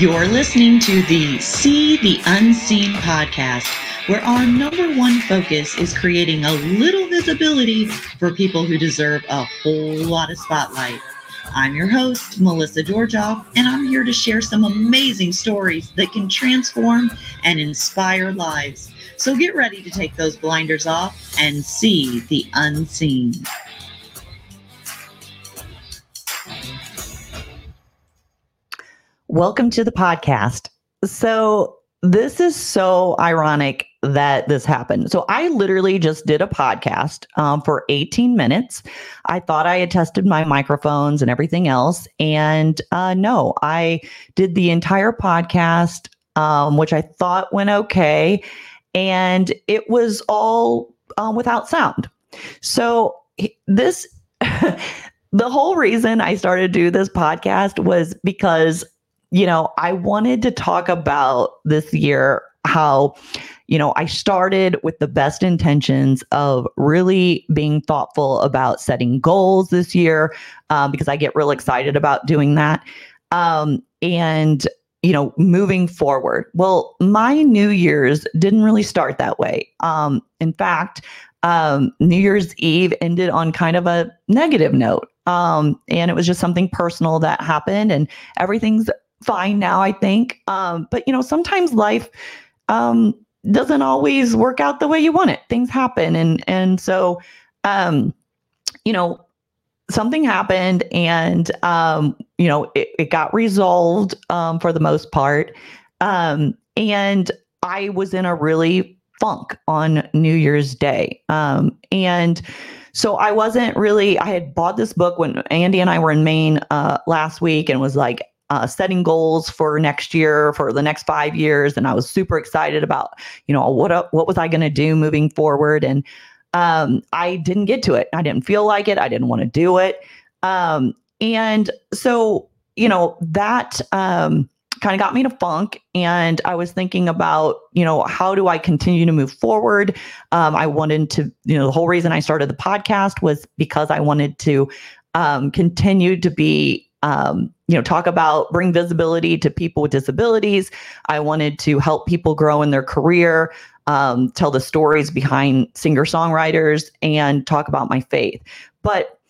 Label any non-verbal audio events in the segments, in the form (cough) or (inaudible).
You're listening to the See the Unseen podcast, where our number one focus is creating a little visibility for people who deserve a whole lot of spotlight. I'm your host, Melissa Georgeoff, and I'm here to share some amazing stories that can transform and inspire lives. So get ready to take those blinders off and see the unseen. Welcome to the podcast. So, this is so ironic that this happened. So, I literally just did a podcast um, for 18 minutes. I thought I had tested my microphones and everything else. And uh, no, I did the entire podcast, um, which I thought went okay. And it was all um, without sound. So, this. (laughs) the whole reason I started to do this podcast was because you know, I wanted to talk about this year how, you know, I started with the best intentions of really being thoughtful about setting goals this year um, because I get real excited about doing that. Um, and, you know, moving forward. Well, my New Year's didn't really start that way. Um, in fact, um, New Year's Eve ended on kind of a negative note. Um, and it was just something personal that happened, and everything's fine now, I think. Um, but you know, sometimes life um, doesn't always work out the way you want it. Things happen, and and so, um, you know, something happened, and um, you know, it, it got resolved um, for the most part. Um, and I was in a really funk on New Year's Day, um, and. So I wasn't really, I had bought this book when Andy and I were in Maine uh, last week and was like, uh, setting goals for next year, for the next five years, and I was super excited about, you know, what uh, what was I going to do moving forward, and um, I didn't get to it. I didn't feel like it. I didn't want to do it, um, and so you know that um, kind of got me to funk. And I was thinking about, you know, how do I continue to move forward? Um, I wanted to, you know, the whole reason I started the podcast was because I wanted to um, continue to be um, you know, talk about bring visibility to people with disabilities. I wanted to help people grow in their career, um, tell the stories behind singer songwriters, and talk about my faith. But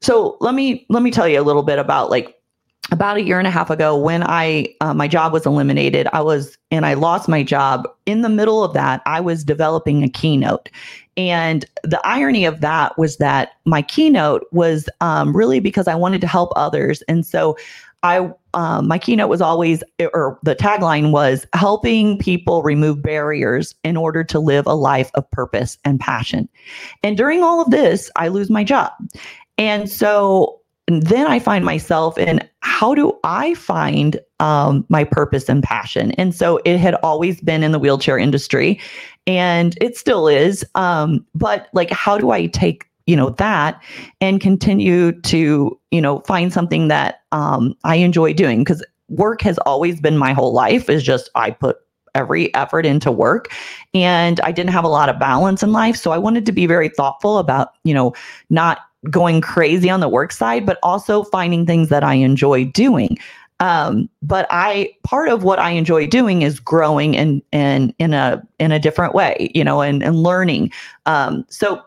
so let me let me tell you a little bit about like about a year and a half ago when i uh, my job was eliminated i was and i lost my job in the middle of that i was developing a keynote and the irony of that was that my keynote was um, really because I wanted to help others. And so I, um, my keynote was always, or the tagline was helping people remove barriers in order to live a life of purpose and passion. And during all of this, I lose my job. And so then I find myself in how do I find um, my purpose and passion? And so it had always been in the wheelchair industry and it still is. Um, but like, how do I take you know that and continue to you know find something that um, I enjoy doing because work has always been my whole life is just I put every effort into work and I didn't have a lot of balance in life so I wanted to be very thoughtful about you know not going crazy on the work side but also finding things that I enjoy doing um, but I part of what I enjoy doing is growing and and in a in a different way, you know, and and learning. Um, so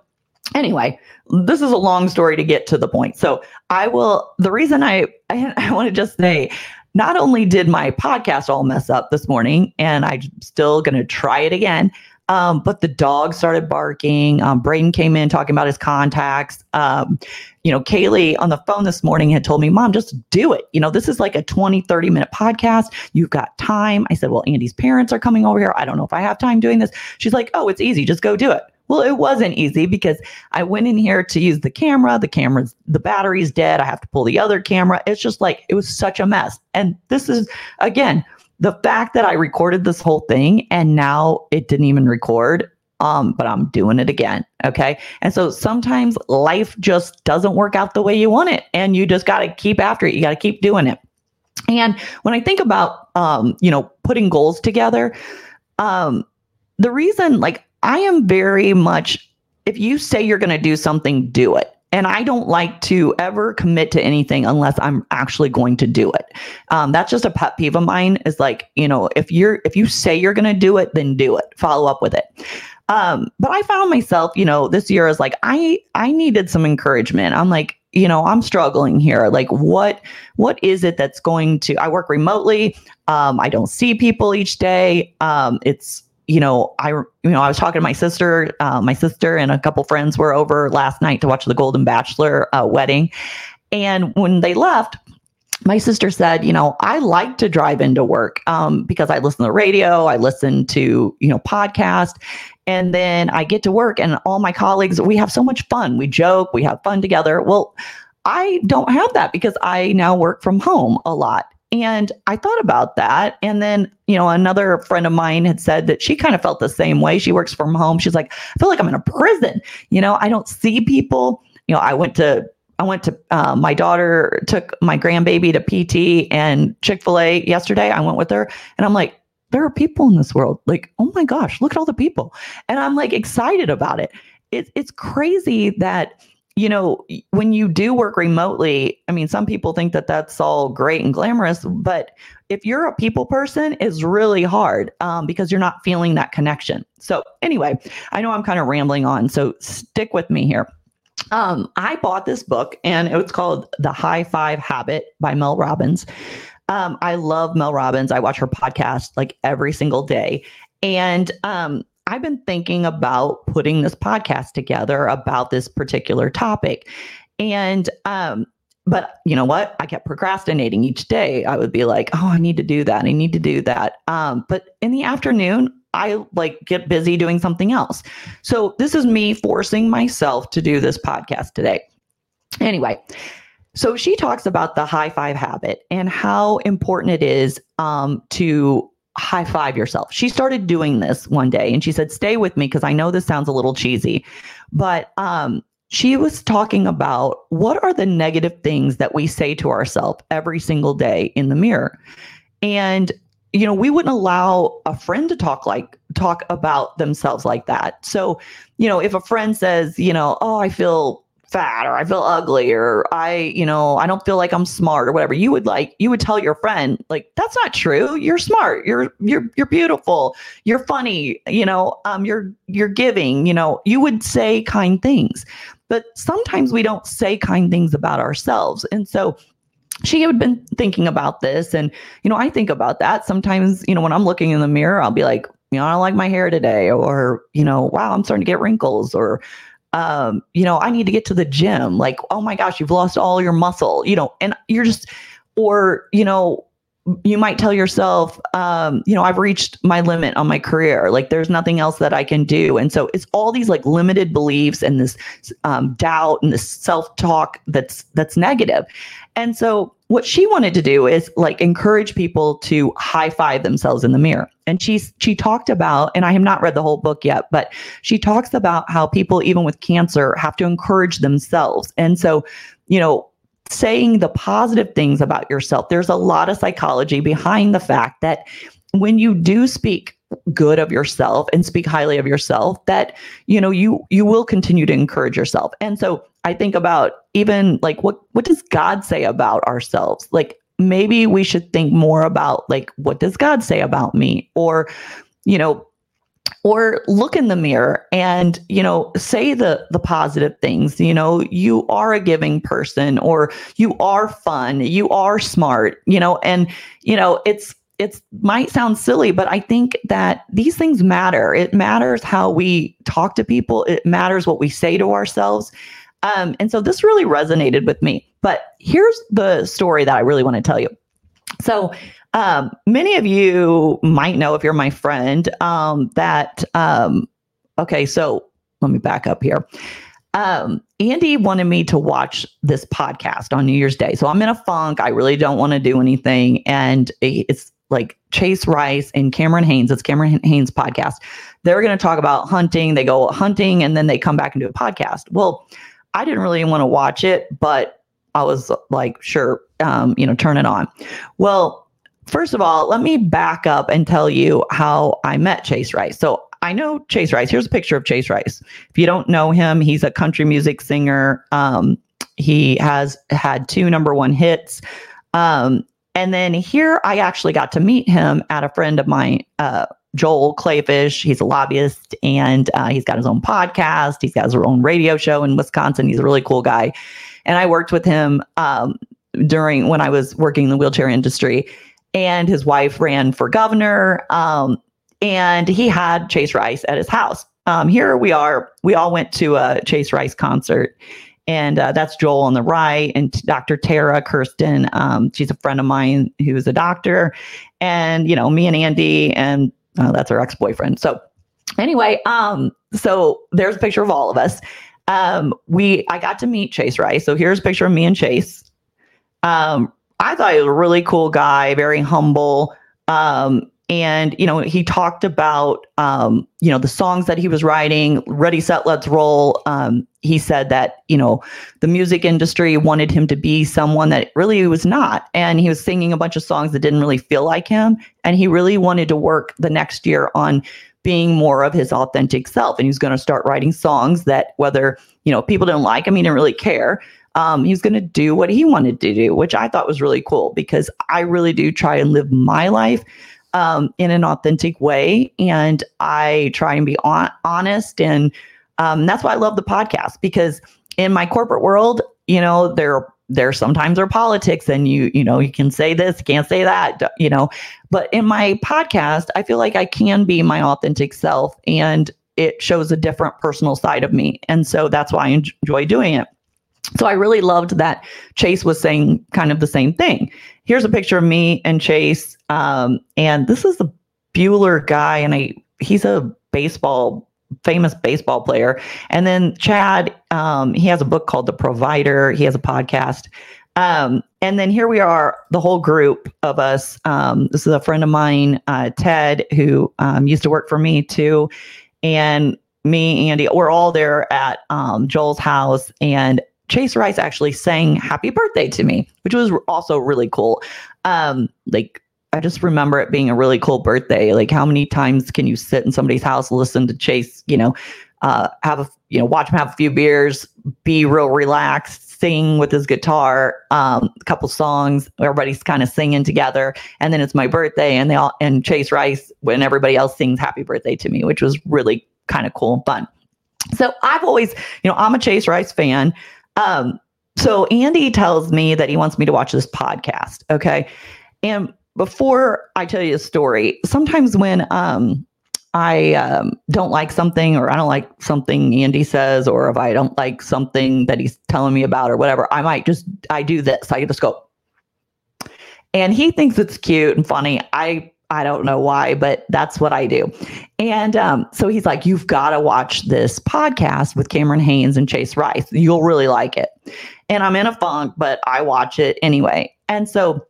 anyway, this is a long story to get to the point. So I will. The reason I (laughs) I, I want to just say. Not only did my podcast all mess up this morning, and I'm still going to try it again, um, but the dog started barking. Um, Braden came in talking about his contacts. Um, you know, Kaylee on the phone this morning had told me, Mom, just do it. You know, this is like a 20, 30 minute podcast. You've got time. I said, Well, Andy's parents are coming over here. I don't know if I have time doing this. She's like, Oh, it's easy. Just go do it. Well, it wasn't easy because I went in here to use the camera. The camera's, the battery's dead. I have to pull the other camera. It's just like, it was such a mess. And this is, again, the fact that I recorded this whole thing and now it didn't even record, um, but I'm doing it again. Okay. And so sometimes life just doesn't work out the way you want it. And you just got to keep after it. You got to keep doing it. And when I think about, um, you know, putting goals together, um, the reason, like, I am very much, if you say you're going to do something, do it. And I don't like to ever commit to anything unless I'm actually going to do it. Um, that's just a pet peeve of mine. Is like you know if you're if you say you're going to do it, then do it. Follow up with it. Um, but I found myself, you know, this year is like I I needed some encouragement. I'm like, you know, I'm struggling here. Like, what what is it that's going to? I work remotely. Um, I don't see people each day. Um, it's you know, I you know, I was talking to my sister. Uh, my sister and a couple friends were over last night to watch the Golden Bachelor uh, wedding, and when they left, my sister said, you know, I like to drive into work um, because I listen to the radio, I listen to you know podcast, and then I get to work, and all my colleagues, we have so much fun. We joke, we have fun together. Well, I don't have that because I now work from home a lot. And I thought about that. And then, you know, another friend of mine had said that she kind of felt the same way. She works from home. She's like, I feel like I'm in a prison. You know, I don't see people. You know, I went to, I went to, uh, my daughter took my grandbaby to PT and Chick fil A yesterday. I went with her and I'm like, there are people in this world. Like, oh my gosh, look at all the people. And I'm like excited about it. it it's crazy that you know, when you do work remotely, I mean, some people think that that's all great and glamorous, but if you're a people person, it's really hard um, because you're not feeling that connection. So, anyway, I know I'm kind of rambling on, so stick with me here. Um, I bought this book and it was called The High Five Habit by Mel Robbins. Um, I love Mel Robbins. I watch her podcast like every single day. And um, I've been thinking about putting this podcast together about this particular topic. And, um, but you know what? I kept procrastinating each day. I would be like, oh, I need to do that. I need to do that. Um, but in the afternoon, I like get busy doing something else. So this is me forcing myself to do this podcast today. Anyway, so she talks about the high five habit and how important it is um, to high five yourself. She started doing this one day and she said, Stay with me because I know this sounds a little cheesy, but um, she was talking about what are the negative things that we say to ourselves every single day in the mirror. And, you know, we wouldn't allow a friend to talk like, talk about themselves like that. So, you know, if a friend says, you know, oh, I feel fat or I feel ugly or I, you know, I don't feel like I'm smart or whatever. You would like you would tell your friend like that's not true. You're smart. You're you're you're beautiful. You're funny, you know, um you're you're giving, you know. You would say kind things. But sometimes we don't say kind things about ourselves. And so she had been thinking about this and you know, I think about that sometimes, you know, when I'm looking in the mirror, I'll be like, you know, I don't like my hair today or, you know, wow, I'm starting to get wrinkles or um, you know, I need to get to the gym. Like, oh my gosh, you've lost all your muscle, you know, and you're just, or, you know, you might tell yourself, um, you know, I've reached my limit on my career. Like, there's nothing else that I can do. And so it's all these like limited beliefs and this um, doubt and this self talk that's that's negative. And so what she wanted to do is like encourage people to high five themselves in the mirror. And she's she talked about, and I have not read the whole book yet, but she talks about how people, even with cancer, have to encourage themselves. And so, you know, saying the positive things about yourself, there's a lot of psychology behind the fact that when you do speak good of yourself and speak highly of yourself that you know you you will continue to encourage yourself. And so i think about even like what what does god say about ourselves? Like maybe we should think more about like what does god say about me? Or you know or look in the mirror and you know say the the positive things. You know you are a giving person or you are fun you are smart you know and you know it's it might sound silly, but I think that these things matter. It matters how we talk to people. It matters what we say to ourselves. Um, and so this really resonated with me. But here's the story that I really want to tell you. So um, many of you might know if you're my friend um, that. Um, okay, so let me back up here. Um, Andy wanted me to watch this podcast on New Year's Day. So I'm in a funk. I really don't want to do anything. And it's like Chase Rice and Cameron Hanes, it's Cameron Hanes podcast. They're going to talk about hunting. They go hunting and then they come back and do a podcast. Well, I didn't really want to watch it, but I was like, sure, um, you know, turn it on. Well, first of all, let me back up and tell you how I met Chase Rice. So I know Chase Rice. Here's a picture of Chase Rice. If you don't know him, he's a country music singer. Um, he has had two number one hits. Um, and then here I actually got to meet him at a friend of mine, uh, Joel Kleefisch. He's a lobbyist and uh, he's got his own podcast. He's got his own radio show in Wisconsin. He's a really cool guy. And I worked with him um, during when I was working in the wheelchair industry. And his wife ran for governor. Um, and he had Chase Rice at his house. Um, here we are. We all went to a Chase Rice concert. And uh, that's Joel on the right, and Dr. Tara Kirsten. Um, she's a friend of mine who's a doctor, and you know me and Andy, and uh, that's her ex-boyfriend. So anyway, um, so there's a picture of all of us. Um, we I got to meet Chase Rice. So here's a picture of me and Chase. Um, I thought he was a really cool guy, very humble. Um, and you know he talked about um, you know the songs that he was writing ready set let's roll. Um, he said that you know the music industry wanted him to be someone that really was not. And he was singing a bunch of songs that didn't really feel like him. And he really wanted to work the next year on being more of his authentic self. And he was going to start writing songs that whether you know people didn't like him he didn't really care um, he was going to do what he wanted to do which i thought was really cool because i really do try and live my life um, in an authentic way. And I try and be on- honest. And um, that's why I love the podcast because in my corporate world, you know, there there sometimes are politics and you you know you can say this can't say that you know but in my podcast i feel like i can be my authentic self and it shows a different personal side of me and so that's why i enjoy doing it so I really loved that Chase was saying kind of the same thing. Here's a picture of me and Chase, um, and this is the Bueller guy, and I he's a baseball famous baseball player. And then Chad, um, he has a book called The Provider. He has a podcast. Um, and then here we are, the whole group of us. Um, this is a friend of mine, uh, Ted, who um, used to work for me too. And me, Andy, we're all there at um, Joel's house. And Chase Rice actually sang happy birthday to me, which was also really cool. Um, like I just remember it being a really cool birthday. Like how many times can you sit in somebody's house, listen to Chase, you know, uh, have a, you know, watch him have a few beers, be real relaxed, sing with his guitar, um, a couple songs, everybody's kind of singing together. And then it's my birthday and they all, and Chase Rice when everybody else sings happy birthday to me, which was really kind of cool and fun. So I've always, you know, I'm a Chase Rice fan. Um, so Andy tells me that he wants me to watch this podcast. Okay. And before I tell you a story, sometimes when um, I um, don't like something or I don't like something Andy says, or if I don't like something that he's telling me about or whatever, I might just, I do this. I just go. And he thinks it's cute and funny. I I don't know why, but that's what I do. And um, so he's like, You've got to watch this podcast with Cameron Hanes and Chase Rice. You'll really like it. And I'm in a funk, but I watch it anyway. And so,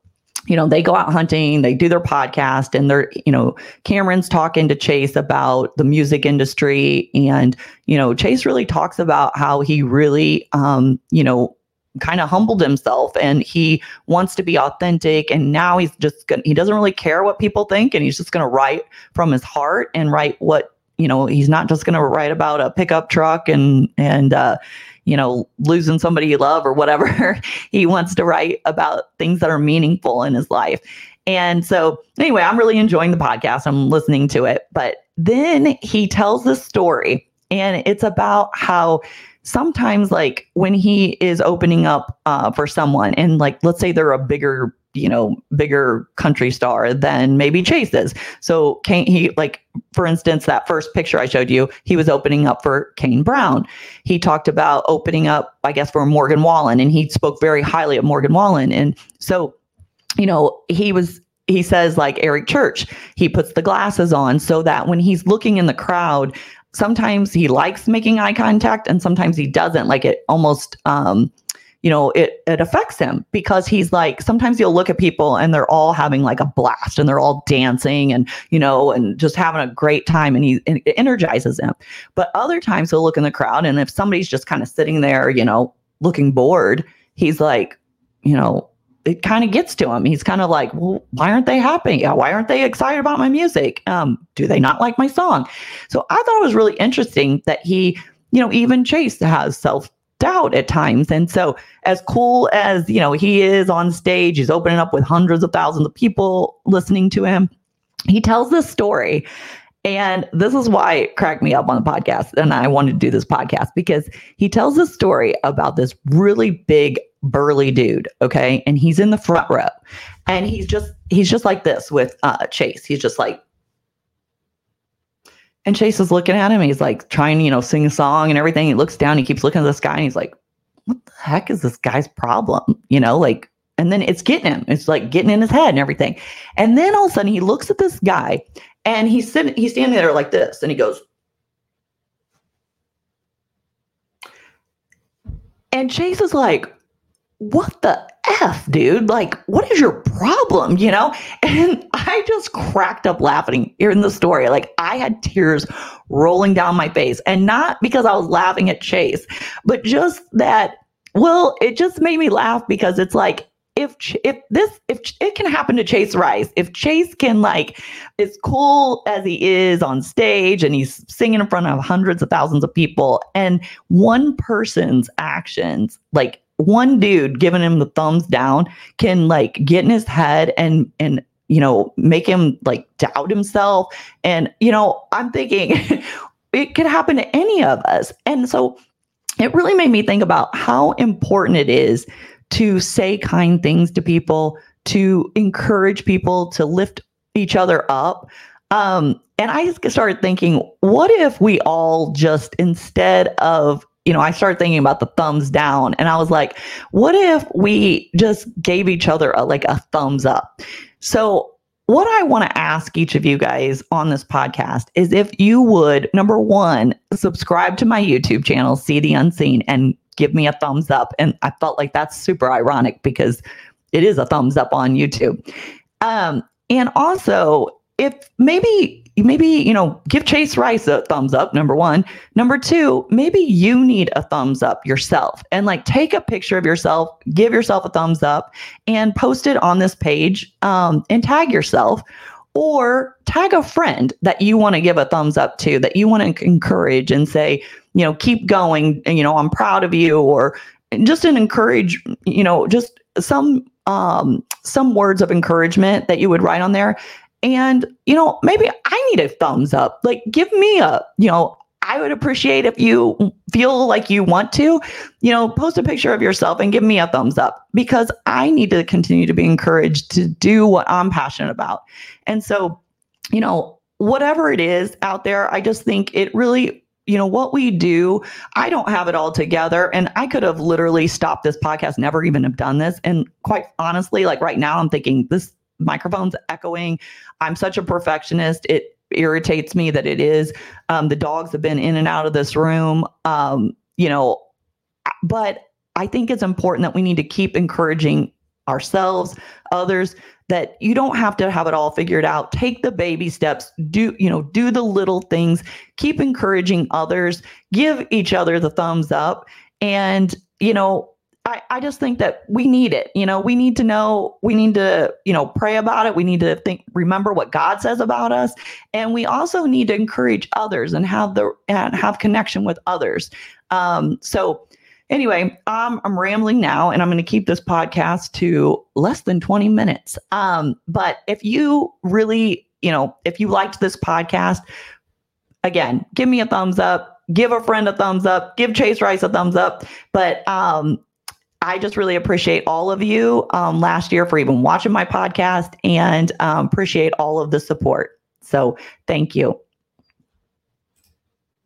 you know, they go out hunting, they do their podcast, and they're, you know, Cameron's talking to Chase about the music industry. And, you know, Chase really talks about how he really, um, you know, kind of humbled himself and he wants to be authentic and now he's just gonna he doesn't really care what people think and he's just gonna write from his heart and write what you know he's not just gonna write about a pickup truck and and uh you know losing somebody you love or whatever. (laughs) He wants to write about things that are meaningful in his life. And so anyway i'm really enjoying the podcast. I'm listening to it. But then he tells this story and it's about how sometimes like when he is opening up uh, for someone and like let's say they're a bigger you know bigger country star than maybe chase is. So kane he like for instance that first picture i showed you he was opening up for kane brown. He talked about opening up i guess for morgan wallen and he spoke very highly of morgan wallen. And so you know he was he says like Eric Church, he puts the glasses on so that when he's looking in the crowd, sometimes he likes making eye contact and sometimes he doesn't. Like it almost um you know it it affects him because he's like sometimes you'll look at people and they're all having like a blast and they're all dancing and you know and just having a great time and he it energizes him. But other times he'll look in the crowd and if somebody's just kind of sitting there you know looking bored he's like you know it kind of gets to him. He's kind of like, well, why aren't they happy? Why aren't they excited about my music? Um, do they not like my song? So I thought it was really interesting that he, you know, even Chase has self doubt at times. And so as cool as, you know, he is on stage, he's opening up with hundreds of thousands of people listening to him. He tells this story and this is why it cracked me up on the podcast. And I wanted to do this podcast because he tells a story about this really big, burly dude. Okay. And he's in the front row. And he's just, he's just like this with uh, Chase. He's just like, and Chase is looking at him. He's like trying, you know, sing a song and everything. He looks down, he keeps looking at this guy, and he's like, what the heck is this guy's problem? You know, like, and then it's getting him. It's like getting in his head and everything. And then all of a sudden he looks at this guy and he's sitting, he's standing there like this, and he goes, and Chase is like, what the F, dude? Like, what is your problem? You know? (laughs) And I just cracked up laughing hearing the story. Like, I had tears rolling down my face. And not because I was laughing at Chase, but just that, well, it just made me laugh because it's like, if if this if it can happen to Chase Rice, if Chase can like as cool as he is on stage and he's singing in front of hundreds of thousands of people, and one person's actions, like one dude giving him the thumbs down, can like get in his head and and you know make him like doubt himself. And you know, I'm thinking (laughs) it could happen to any of us, and so it really made me think about how important it is to say kind things to people, to encourage people, to lift each other up. Um, and I started thinking, what if we all just instead of you know, I started thinking about the thumbs down and I was like, what if we just gave each other a, like a thumbs up? So, what I want to ask each of you guys on this podcast is if you would, number one, subscribe to my YouTube channel, See the Unseen, and give me a thumbs up. And I felt like that's super ironic because it is a thumbs up on YouTube. Um, and also, if maybe maybe you know give chase rice a thumbs up number one. Number two maybe you need a thumbs up yourself and like take a picture of yourself give yourself a thumbs up and post it on this page um, and tag yourself or tag a friend that you want to give a thumbs up to that you want to encourage and say you know keep going you know i'm proud of you or just an encourage you know just some um some words of encouragement that you would write on there and you know maybe i need a thumbs up. Like give me a you know I would appreciate if you feel like you want to, you know, post a picture of yourself and give me a thumbs up because I need to continue to be encouraged to do what I'm passionate about. And so, you know, whatever it is out there, I just think it really you know what we do i don't have it all together. And i could have literally stopped this podcast never even have done this. And quite honestly like right now i'm thinking this microphone's echoing i'm such a perfectionist it irritates me that it is. Um, the dogs have been in and out of this room. Um, you know, but I think it's important that we need to keep encouraging ourselves, others, that you don't have to have it all figured out. Take the baby steps, do, you know, do the little things, keep encouraging others, give each other the thumbs up. And, you know, I, I just think that we need it. You know, we need to know, we need to, you know, pray about it. We need to think, remember what God says about us. And we also need to encourage others and have the, and have connection with others. Um, so anyway, um, I'm rambling now and I'm going to keep this podcast to less than 20 minutes. Um, but if you really, you know, if you liked this podcast, again, give me a thumbs up, give a friend a thumbs up, give Chase Rice a thumbs up. But um, I just really appreciate all of you um, last year for even watching my podcast and um, appreciate all of the support. So thank you.